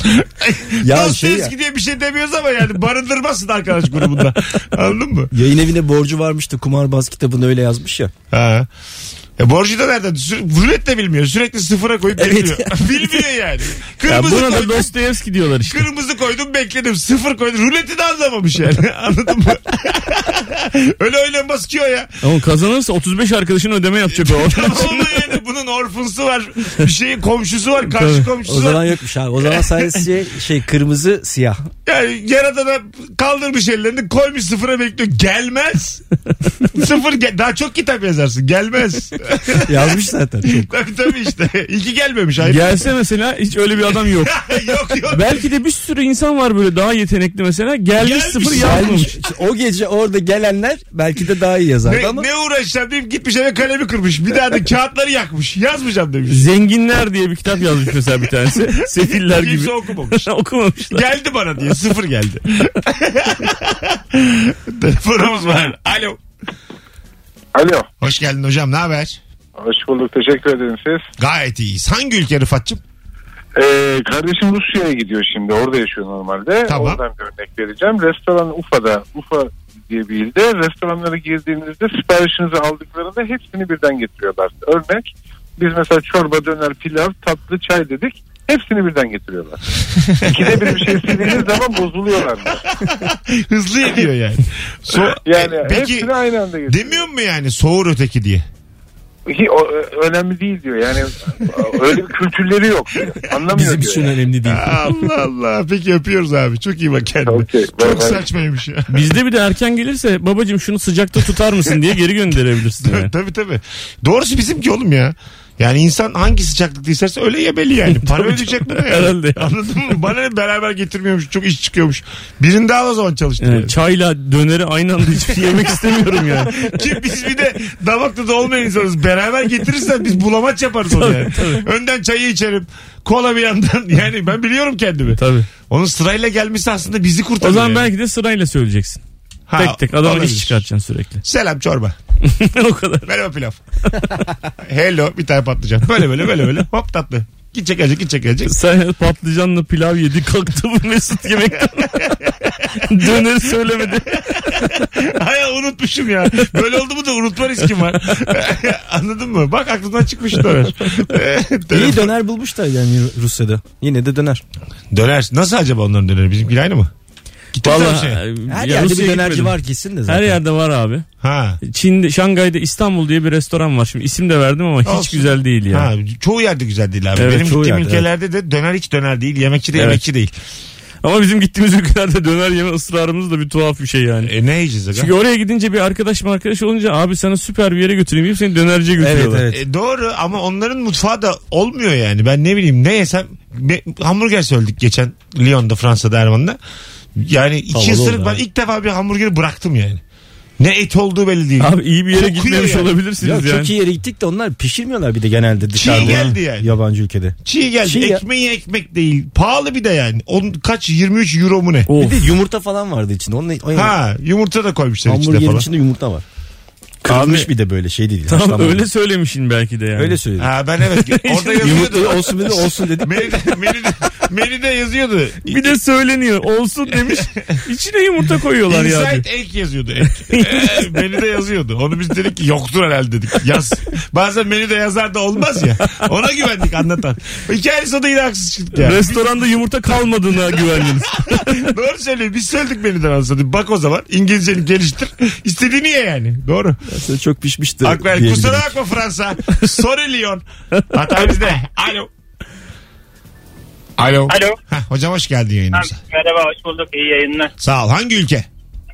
Ya Dostoyevski şey diye bir şey demiyoruz ama yani barındırmazsın arkadaş grubunda. Anladın mı? Yayın evine borcu varmış da kumarbaz kitabını öyle yazmış ya. Ha. E borcu da nereden? Rulet de bilmiyor. Sürekli sıfıra koyup Evet. bekliyor. (laughs) Bilmiyor yani. Ya Kırmızı buna da koydum. Dostoyevski diyorlar işte. Kırmızı koydum bekledim. Sıfır koydum. Ruleti de anlamamış yani. (laughs) Anladın mı? (laughs) Öyle oynanmaz ki o ya. Ama kazanırsa 35 arkadaşın ödeme yapacak o. Tamam mı yani? Bunun orfunsu var. Bir şeyin komşusu var. Karşı Tabii. komşusu O zaman var. yokmuş abi. O zaman sadece şey kırmızı siyah. Yani yaradana kaldırmış ellerini koymuş sıfıra bekliyor. Gelmez. Sıfır gel- daha çok kitap yazarsın. Gelmez. (laughs) Yazmış zaten. Çok. tabii tabii işte. İki gelmemiş. Hayır. Gelse mesela hiç öyle bir adam yok. (laughs) yok yok. Belki de bir sürü insan var böyle daha yetenekli mesela. Gelmiş, Gelmiş, sıfır yazmamış. O gece orada gelenler belki de daha iyi yazardı Ne, ama ne uğraşacağım deyip gitmiş eve kalemi kırmış. Bir daha da (laughs) kağıtları yakmış. Yazmayacağım demiş. Zenginler diye bir kitap yazmış mesela bir tanesi. Sefiller gibi. Kimse okumamış. Okumamışlar. Geldi bana diye sıfır geldi. Telefonumuz var. Alo. Alo. Hoş geldin hocam ne haber? Hoş bulduk. Teşekkür ederim siz. Gayet iyiyiz. Hangi ülke Rıfat'cığım? Ee, kardeşim Rusya'ya gidiyor şimdi. Orada yaşıyor normalde. Tamam. Oradan bir örnek vereceğim. Restoran Ufa'da. Ufa diye bir ilde. Restoranlara girdiğinizde siparişinizi aldıklarında hepsini birden getiriyorlar. Örnek biz mesela çorba, döner, pilav, tatlı, çay dedik. Hepsini birden getiriyorlar. (laughs) İkide bir bir şey istediğiniz zaman bozuluyorlar. (laughs) Hızlı ediyor yani. So- Yani E, Peki hepsini aynı anda getiriyor. demiyor mu yani soğur öteki diye? Hi- o, ö- önemli değil diyor. Yani öyle bir kültürleri yok. diyor. Anlamıyor bizim diyor. için yani. önemli değil. Allah Allah. Peki öpüyoruz abi. Çok iyi bak kendine. Okey, Çok saçmaymış ya. (laughs) Bizde bir de erken gelirse babacım şunu sıcakta tutar mısın diye geri gönderebilirsin yani. tabii tabii. Doğrusu bizimki oğlum ya. Yani insan hangi sıcaklıkta isterse öyle yemeli yani. (laughs) Para ödeyecek buna yani. Herhalde ya. Anladın mı? Bana ne beraber getirmiyormuş. Çok iş çıkıyormuş. Birini daha o zaman çalıştırıyor. Yani çayla döneri aynı anda hiçbir şey yemek istemiyorum yani. (laughs) Ki biz bir de damak tadı olmayan insanız. Beraber getirirsen biz bulamaç yaparız onu yani. Önden çayı içerim. Kola bir yandan. (laughs) Yani ben biliyorum kendimi. Tabii. Onun sırayla gelmesi aslında bizi O kurtarıyor. zaman yani. belki de sırayla söyleyeceksin. Ha, tek tek adama olabilir. iş çıkartacaksın sürekli. Selam çorba. (laughs) o kadar. Merhaba pilav. Hello bir tane patlıcan. Böyle böyle böyle böyle. Hop tatlı. Gidecek gelecek gidecek gelecek. Sen patlıcanla pilav yedi kalktı bu Mesut yemekten. (laughs) Döneri söylemedi. Hay unutmuşum ya. Böyle oldu mu da unutma riskim var. (laughs) Anladın mı? Bak aklımdan çıkmış döner. İyi döner bulmuşlar yani Rusya'da. Yine de döner. Döner. Nasıl acaba onların döneri? Bizimkiyle aynı mı? Vallahi şey? Her ya yerde bir Rusya'ya dönerci gitmedim. var kesin de zaten. Her yerde var abi. Ha. Çin'de, Şangay'da İstanbul diye bir restoran var. Şimdi isim de verdim ama hiç Olsun. güzel değil ya. Ha, çoğu yerde güzel değil abi. Evet, Benim çoğu gittiğim yerde, ülkelerde de döner hiç döner değil. Yemekçi de Evet. yemekçi değil. Ama bizim gittiğimiz (laughs) ülkelerde döner yeme ısrarımız da bir tuhaf bir şey yani. E ne yiyeceğiz aga? Çünkü oraya gidince bir arkadaş mı arkadaş olunca abi sana süper bir yere götüreyim deyip seni dönerciye Evet götürüyorlar. evet. E, doğru ama onların mutfağı da olmuyor yani. Ben ne bileyim ne yesem be- hamburger söyledik geçen Lyon'da Fransa'da Erman'da. Yani iki Havalı ısırık oldu ben abi. ilk defa bir hamburgeri bıraktım yani. Ne et olduğu belli değil. Abi iyi bir yere Kokuyor gitmemiş yani. olabilirsiniz Ya yani. çok iyi yere gittik de onlar pişirmiyorlar bir de genelde dışarıda. geldi yani. Yabancı ülkede. Çiğ geldi. Çiğ ya. Ekmeği ekmek değil. Pahalı bir de yani. On, kaç 23 euro mu ne? Of. Bir de yumurta falan vardı içinde. Onun, o Ha yumurta da koymuşlar içine hamburgerin falan. içinde yumurta var. Kırılmış Abi- bir de böyle şey değil. Tamam haşlanmadı. öyle söylemişsin belki de yani. Öyle söyledim. Ha ben evet (laughs) orada Yumurta yazıyordu. olsun dedi olsun dedim. menüde, menüde, menüde yazıyordu. Bir de söyleniyor olsun demiş. (laughs) İçine yumurta koyuyorlar ya. Inside egg yazıyordu. Egg. Ee, menüde yazıyordu. Onu biz dedik ki yoktur herhalde dedik. Yaz. Bazen menüde yazar da olmaz ya. Ona güvendik anlatan. Hikayesi o da yine haksız çıktık ya. Restoranda yumurta kalmadığına güvendiniz. (laughs) Doğru söylüyor. Biz söyledik menüden anlasadık. Bak o zaman İngilizceni geliştir. İstediğini ye yani. Doğru. Sen çok pişmişti. Diyebilirim. Kusura bakma Fransa. Sorry Lyon. Hata (laughs) bizde. Alo. Alo. Alo. Heh, hocam hoş geldin yayınımıza. Merhaba hoş bulduk iyi yayınlar. Sağ ol. Hangi ülke?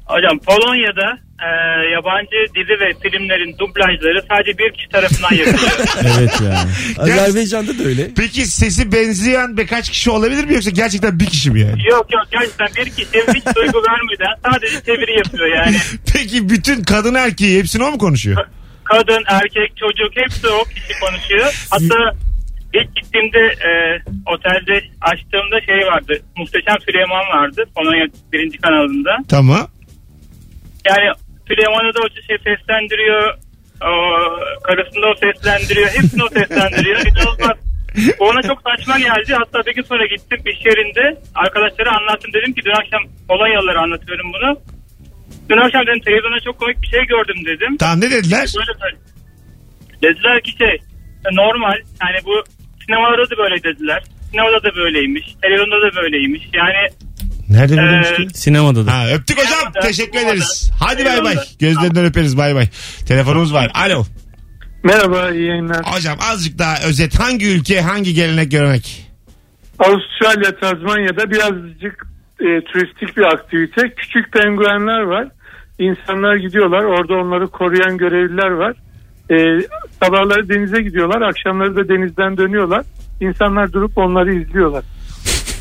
Hocam Polonya'da e, yabancı dizi ve filmlerin dublajları sadece bir kişi tarafından yapılıyor. (laughs) evet yani. (laughs) Azerbaycan'da da öyle. Peki sesi benzeyen birkaç kişi olabilir mi yoksa gerçekten bir kişi mi yani? yok yok gerçekten bir kişi hiç duygu vermeden sadece çeviri yapıyor yani. (laughs) Peki bütün kadın erkeği hepsini o mu konuşuyor? Kadın, erkek, çocuk hepsi o kişi konuşuyor. Hatta ilk gittiğimde e, otelde açtığımda şey vardı. Muhteşem Süleyman vardı. Polonya birinci kanalında. Tamam. Yani Süleyman'ı da o şey seslendiriyor. O, karısını da o seslendiriyor. Hepsini o seslendiriyor. İnanılmaz. Ona çok saçma geldi. Hatta bir gün sonra gittim iş yerinde. Arkadaşlara anlattım. Dedim ki dün akşam Polonyalılara anlatıyorum bunu. Dün akşam dedim televizyonda çok komik bir şey gördüm dedim. Tamam ne dediler? Böyle böyle. Dediler ki şey normal. Yani bu sinemada da böyle dediler. Sinemada da böyleymiş. Televizyonda da böyleymiş. Yani Nerede Ee, demiştin? Sinemada da. Ha, öptük hocam. Sinemada, Teşekkür sinemada. ederiz. Hadi bay bay. Gözlerinden öperiz bay bay. Telefonumuz var. Alo. Merhaba iyi yayınlar. Hocam azıcık daha özet. Hangi ülke hangi gelenek görenek? Avustralya, Tazmanya'da birazcık e, turistik bir aktivite. Küçük penguenler var. İnsanlar gidiyorlar. Orada onları koruyan görevliler var. E, sabahları denize gidiyorlar. Akşamları da denizden dönüyorlar. İnsanlar durup onları izliyorlar.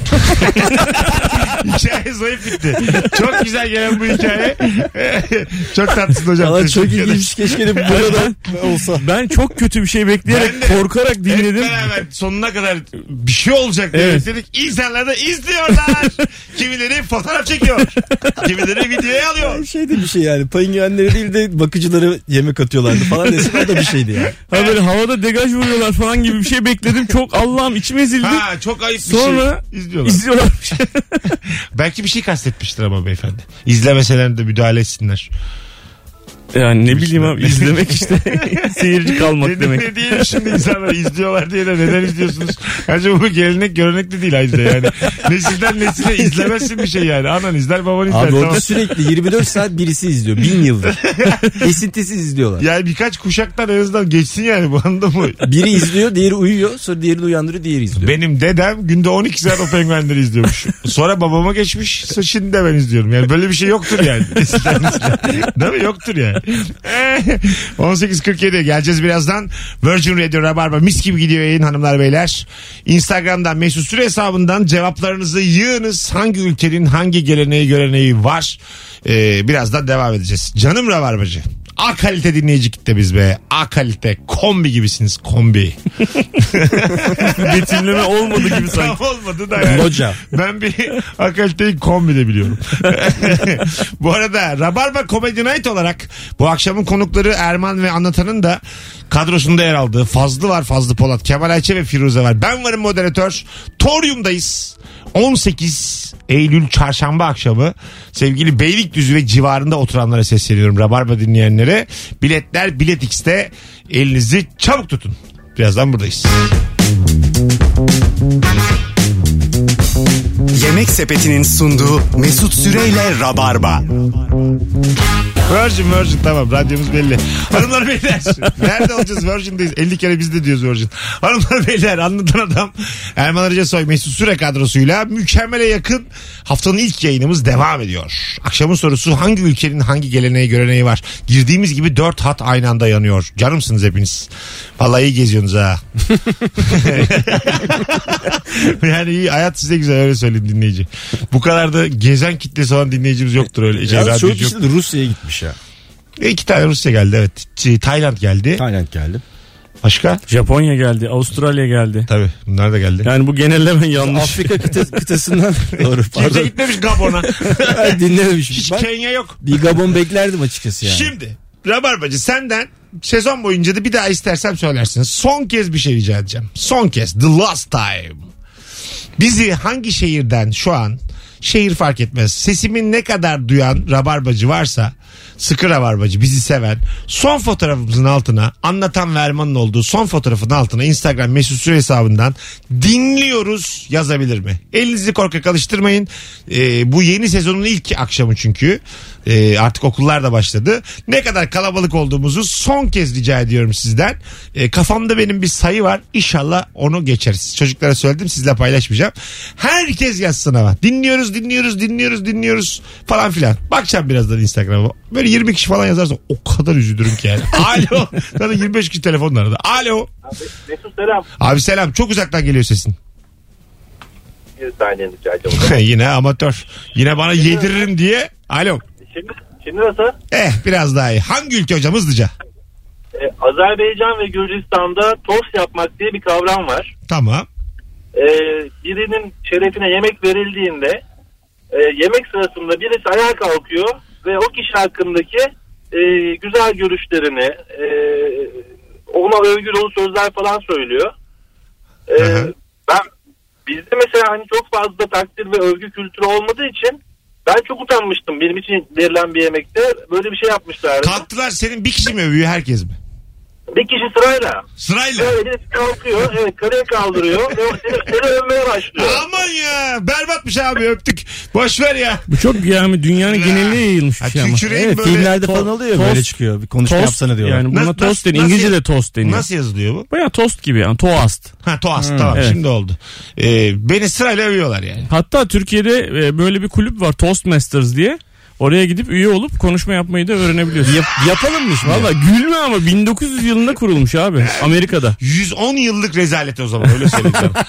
(laughs) Hikaye (laughs) zayıf bitti. Çok güzel gelen bu hikaye. (laughs) çok tatlısın hocam. Valla çok Teşekkür ederiz. ilginç keşke de burada olsa. Ben çok kötü bir şey bekleyerek Ben de- korkarak Hep dinledim. beraber sonuna kadar bir şey olacak diye Evet. bekledik. İnsanlar da izliyorlar. (laughs) Kimileri fotoğraf çekiyor. Kimileri videoya alıyor. Şey de bir şey yani. Penguenlere değil de bakıcıları yemek atıyorlardı falan desin o da bir şeydi ya. Ha böyle havada degaj vuruyorlar falan gibi bir şey bekledim. Çok Allah'ım içim ezildi. Ha çok ayıp bir Sonra şey. İzliyorlar. İzliyorlarmış. Belki bir şey kastetmiştir ama beyefendi. İzlemeseler de müdahale etsinler. Yani ne bileyim abi izlemek işte (laughs) seyirci kalmak Ne, demek. ne diyelim şimdi insanlar izliyorlar diye de neden izliyorsunuz? Bence bu gelenek görenek de değil ayrıca yani. Nesilden nesile izlemezsin bir şey yani. Anan izler baban izler. Abi orada tamam. sürekli 24 saat birisi izliyor. Bin yıldır. (laughs) Kesintisiz izliyorlar. Yani birkaç kuşaktan en azından geçsin yani bu anda mı? Biri izliyor, diğeri uyuyor. Sonra diğerini uyandırıyor, diğeri izliyor. Benim dedem günde 12 saat o penguenleri izliyormuş. Sonra babama geçmiş. Şimdi de ben izliyorum. Yani böyle bir şey yoktur yani. (laughs) Nesile. Değil mi? Yoktur yani. (laughs) 18.47 geleceğiz birazdan. Virgin Radio Rabarba mis gibi gidiyor yayın hanımlar beyler. Instagram'dan Mesut Süre hesabından cevaplarınızı yığınız. Hangi ülkenin hangi geleneği göreneği var? Ee, birazdan devam edeceğiz. Canım Rabarbacı. A kalite dinleyici kitle biz be. A kalite. Kombi gibisiniz. Kombi. (laughs) Betimleme olmadı gibi sanki. Tam olmadı da yani. Loca. Ben bir A kaliteyi kombi de biliyorum. (laughs) bu arada Rabarba Comedy Night olarak bu akşamın konukları Erman ve Anlatan'ın da kadrosunda yer aldığı Fazlı var Fazlı Polat, Kemal Ayçe ve Firuze var. Ben varım moderatör. Torium'dayız. 18 Eylül çarşamba akşamı sevgili Beylikdüzü ve civarında oturanlara sesleniyorum. Rabarba dinleyenlere. Biletler Bilet X'te elinizi çabuk tutun. Birazdan buradayız. Yemek Sepeti'nin sunduğu Mesut Süreyle Rabarba. Virgin Virgin tamam radyomuz belli. (laughs) Hanımlar beyler nerede olacağız Virgin'deyiz 50 kere biz de diyoruz Virgin. Hanımlar beyler anlatan adam Erman Arıca Soy Mesut Süre kadrosuyla mükemmele yakın haftanın ilk yayınımız devam ediyor. Akşamın sorusu hangi ülkenin hangi geleneği göreneği var? Girdiğimiz gibi dört hat aynı anda yanıyor. Canımsınız hepiniz. Vallahi iyi geziyorsunuz ha. (laughs) yani iyi hayat size güzel öyle söyleyeyim dinleyici. Bu kadar da gezen kitlesi olan dinleyicimiz yoktur öyle. Şey, Ya de Rusya'ya gitmiş ya. E, İki tane Rusya geldi evet. Ç- Tayland geldi. Tayland geldi. Başka? Japonya geldi, Avustralya geldi. Tabii bunlar da geldi. Yani bu genelleme yanlış. Afrika kıta, (laughs) kıtasından doğru Kimse pardon. gitmemiş Gabon'a. (laughs) Ben dinlememişim. Hiç Ben Kenya yok. bir Gabon beklerdim açıkçası yani. Şimdi Rabarbacı senden sezon boyunca da bir daha istersem söylersin. Son kez bir şey rica edeceğim. Son kez. The last time. Bizi hangi şehirden şu an şehir fark etmez. Sesimin ne kadar duyan rabarbacı varsa sıkı rabarbacı bizi seven son fotoğrafımızın altına anlatan Verman'ın olduğu son fotoğrafın altına Instagram mesut süre hesabından dinliyoruz yazabilir mi? Elinizi korkak alıştırmayın. Ee, bu yeni sezonun ilk akşamı çünkü. Ee, artık okullar da başladı. Ne kadar kalabalık olduğumuzu son kez rica ediyorum sizden. Ee, kafamda benim bir sayı var. İnşallah onu geçeriz. Çocuklara söyledim sizle paylaşmayacağım. Herkes yazsın ama. Dinliyoruz, dinliyoruz, dinliyoruz, dinliyoruz falan filan. Bakacağım birazdan Instagram'a. Böyle 20 kişi falan yazarsa o kadar üzülürüm ki yani. (laughs) Alo. Zaten 25 kişi telefonla aradı. Alo. Mesut selam. Abi selam. Çok uzaktan geliyor sesin. Bir saniye rica edeceğim. (laughs) Yine amatör. Yine bana yediririm diye. Alo. Şimdi, şimdi nasıl? Eh biraz daha iyi. Hangi ülke hocam hızlıca? Ee, Azerbaycan ve Gürcistan'da tost yapmak diye bir kavram var. Tamam. Ee, birinin şerefine yemek verildiğinde e, yemek sırasında birisi ayağa kalkıyor ve o kişi hakkındaki e, güzel görüşlerini e, ona övgü dolu sözler falan söylüyor. Hı hı. ben bizde mesela hani çok fazla takdir ve övgü kültürü olmadığı için ben çok utanmıştım. Benim için verilen bir yemekte böyle bir şey yapmışlardı. Kalktılar senin bir kişi mi övüyor herkes mi? Bir kişi sırayla Sırayla. böyle kalkıyor, evet kaleye kaldırıyor ve o seni, seni övmeye başlıyor. Aman ya berbatmış abi öptük. Boş ver ya. Bu çok yani dünyanın geneline yayılmış Ha, bir şey ama. Evet böyle. filmlerde falan oluyor böyle çıkıyor. Bir konuşma Tost yapsana diyorlar. Yani buna Nasıl- tost deniyor. nasıl- İngilizce de tost deniyor. Nasıl yazılıyor bu? Baya tost gibi yani toast. Ha toast tamam evet. şimdi oldu. Ee, beni sırayla övüyorlar yani. Hatta Türkiye'de e, böyle bir kulüp var Toastmasters diye. Oraya gidip üye olup konuşma yapmayı da öğrenebiliyorsun. Yap, yapalım mı şimdi? Valla gülme ama 1900 yılında kurulmuş abi Amerika'da. 110 yıllık rezalet o zaman öyle söyleyeyim sana.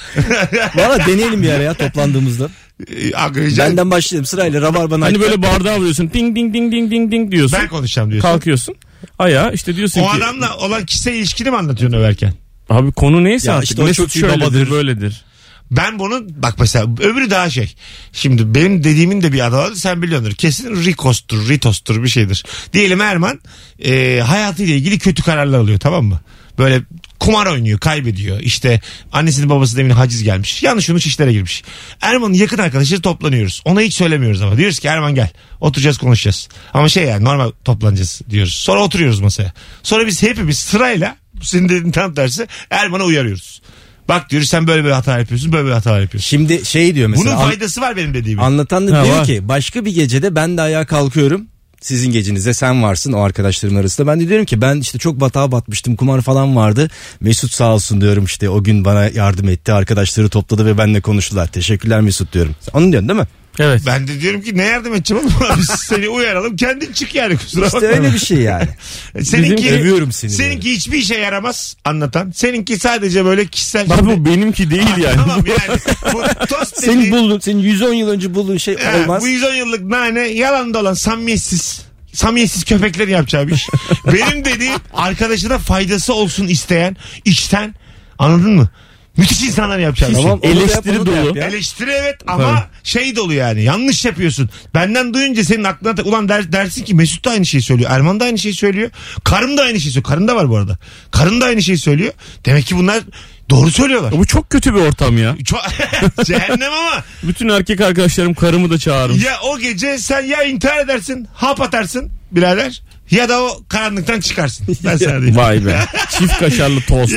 (laughs) Valla deneyelim bir ara ya toplandığımızda. Ee, aga, Benden başlayalım sırayla rabarban Hani böyle bardağı vuruyorsun ding ding ding ding ding ding diyorsun. ben konuşacağım diyorsun. Kalkıyorsun. Ayağa işte diyorsun O ki adamla olan kişisel ilişkini mi anlatıyorsun överken? abi konu neyse Ya artık işte o çok iyi şöyledir babadır. böyledir. Ben bunu bak mesela öbürü daha şey. Şimdi benim dediğimin de bir adı var sen biliyordur. Kesin Rikos'tur, Ritos'tur bir şeydir. Diyelim Erman e, hayatıyla ilgili kötü kararlar alıyor tamam mı? Böyle kumar oynuyor, kaybediyor. İşte annesinin babasının evine haciz gelmiş. Yanlış yanlış işlere girmiş. Erman'ın yakın arkadaşları toplanıyoruz. Ona hiç söylemiyoruz ama. Diyoruz ki Erman gel. Oturacağız konuşacağız. Ama şey yani normal toplanacağız diyoruz. Sonra oturuyoruz masaya. Sonra biz hepimiz sırayla senin dediğin tam tersi Erman'a uyarıyoruz. Bak diyoruz sen böyle böyle hata yapıyorsun böyle böyle hata yapıyorsun. Şimdi şey diyor mesela. Bunun faydası var benim dediğimin. anlatan da Ha, diyor var. ki başka bir gecede ben de ayağa kalkıyorum. Sizin gecenizde sen varsın o arkadaşlarım arasında. Ben de diyorum ki ben işte çok batağa batmıştım kumar falan vardı. Mesut sağ olsun diyorum işte o gün bana yardım etti. Arkadaşları topladı ve benimle konuştular. Teşekkürler Mesut diyorum. Onu diyorsun değil mi? Evet. Ben de diyorum ki ne yardım edeceğim oğlum? (laughs) Biz seni uyaralım kendin çık yani kusura bakma. İşte öyle bir şey yani. (laughs) Seninki, Bizim- Övüyorum seni Seninki hiçbir işe yaramaz anlatan. Seninki sadece böyle kişisel. Bak bu benimki değil yani. Tamam yani. (laughs) Bu tost Senin dediğin- buldun, senin 110 yıl önce bulduğun şey Ha, olmaz. Bu 110 yıllık nane yalan dolan samimiyetsiz. Samimiyetsiz köpeklerin yapacağı bir iş. Benim dediğim arkadaşına faydası olsun isteyen içten anladın mı? Müthiş insanlar yapacağı bir şey. Tamam, onu da yap, Eleştiri onu da yap dolu. ya. Eleştiri evet ama şey dolu yani yanlış yapıyorsun. Benden duyunca senin aklına ta- ulan der, dersin ki Mesut da aynı şeyi söylüyor. Erman da aynı şeyi söylüyor. Karım da aynı şeyi söylüyor. Karın da var bu arada. Karın da aynı şeyi söylüyor. Demek ki bunlar doğru söylüyorlar. Bu çok kötü bir ortam ya. (laughs) Çok, (laughs) cehennem ama Bütün erkek arkadaşlarım karımı da çağırmış. ya o gece sen ya intihar edersin hap atarsın birader ya da o karanlıktan çıkarsın. Ben sana (laughs) diyeyim. Vay be. Çift kaşarlı tost.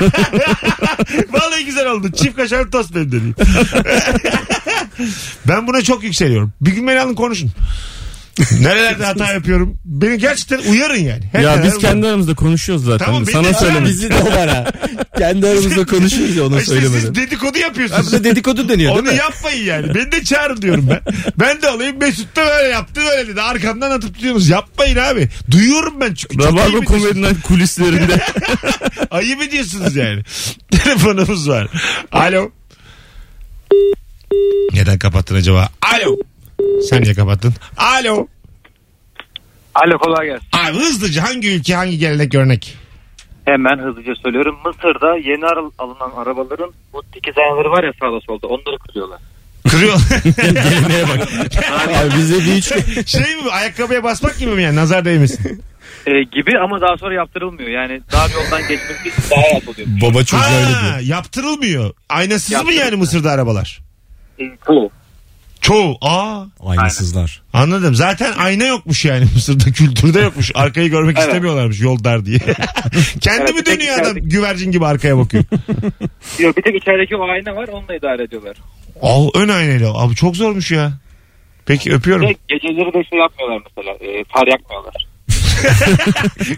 (laughs) Vallahi güzel oldu. Çift kaşar tost benim dediğim. (laughs) ben buna çok yükseliyorum. Bir gün beni alın konuşun. Nerelerde hata yapıyorum. Beni gerçekten uyarın yani. Her Ya biz kendi aramızda konuşuyoruz zaten. Tamam, beni Sana söylemedim. Bizi de ha. Kendi aramızda konuşuyoruz ya onu İşte söylemeden. siz dedikodu yapıyorsunuz. bu da dedikodu deniyor Onu değil mi? yapmayın yani. Beni de çağırın diyorum ben. Ben de alayım Mesut da böyle yaptı böyle dedi. Arkamdan atıp tutuyorsunuz. Yapmayın abi. Duyuyorum ben çünkü. Çok ayıp Rabarba ediyorsunuz. komedinin kulislerinde. (laughs) Ayıp ediyorsunuz yani. Telefonumuz var. Alo. Neden kapattın acaba? Alo. Sen niye kapattın? Alo. Alo kolay gelsin. Abi hızlıca hangi ülke hangi gelenek örnek? Hemen hızlıca söylüyorum. Mısır'da yeni ar- alınan arabaların bu dikiz aynaları var ya sağda solda onları kırıyorlar. Kırıyor. (laughs) Geleneğe bak. (laughs) Abi bize bir üç şey mi bu, ayakkabıya basmak gibi mi yani nazar değmesin? Ee, gibi ama daha sonra yaptırılmıyor. Yani dar yoldan geçmek için daha rahat oluyor. Baba çocuğa öyle diyor. Yaptırılmıyor. Aynasız mı Yaptırılmıyor. yani Mısır'da arabalar? Ee, bu. Çoğu. Aa Aynısızlar. anladım. Zaten ayna yokmuş yani Mısır'da kültürde yokmuş. Arkayı görmek Evet. istemiyorlarmış yol dar diye. (laughs) Kendi Evet, mi bir tek dönüyor adam içerideki- güvercin gibi arkaya bakıyor? (laughs) Yok bir tek içerideki o ayna var onunla idare ediyorlar. Al ön aynayla. Abi çok zormuş ya. Peki öpüyorum. Ve geceleri de şey yapmıyorlar mesela. E, far yakmıyorlar.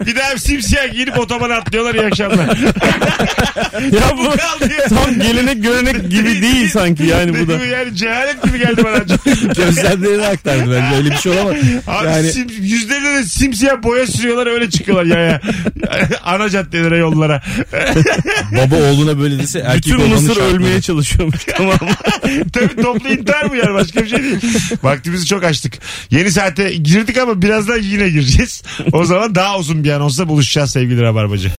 Bir daha simsiyah giyinip otobana atlıyorlar iyi akşamlar. ya bu kaldı ya. tam gelenek görenek gibi değil sanki yani bu da. Yani cehalet gibi geldi bana. Gözlemlerini aktardı bence öyle bir şey olamaz. Abi Yani sim, yüzlerine de simsiyah boya sürüyorlar öyle çıkıyorlar ya ya. (laughs) Ana caddelere yollara. baba oğluna böyle dese erkek Bütün Mısır şartları. ölmeye çalışıyormuş (laughs) tamam? Tabii toplu intihar bu yani başka bir şey değil. Vaktimizi çok açtık. Yeni saate girdik ama birazdan yine gireceğiz. O zaman daha uzun bir an olsa buluşacağız sevgili Rabarbacı.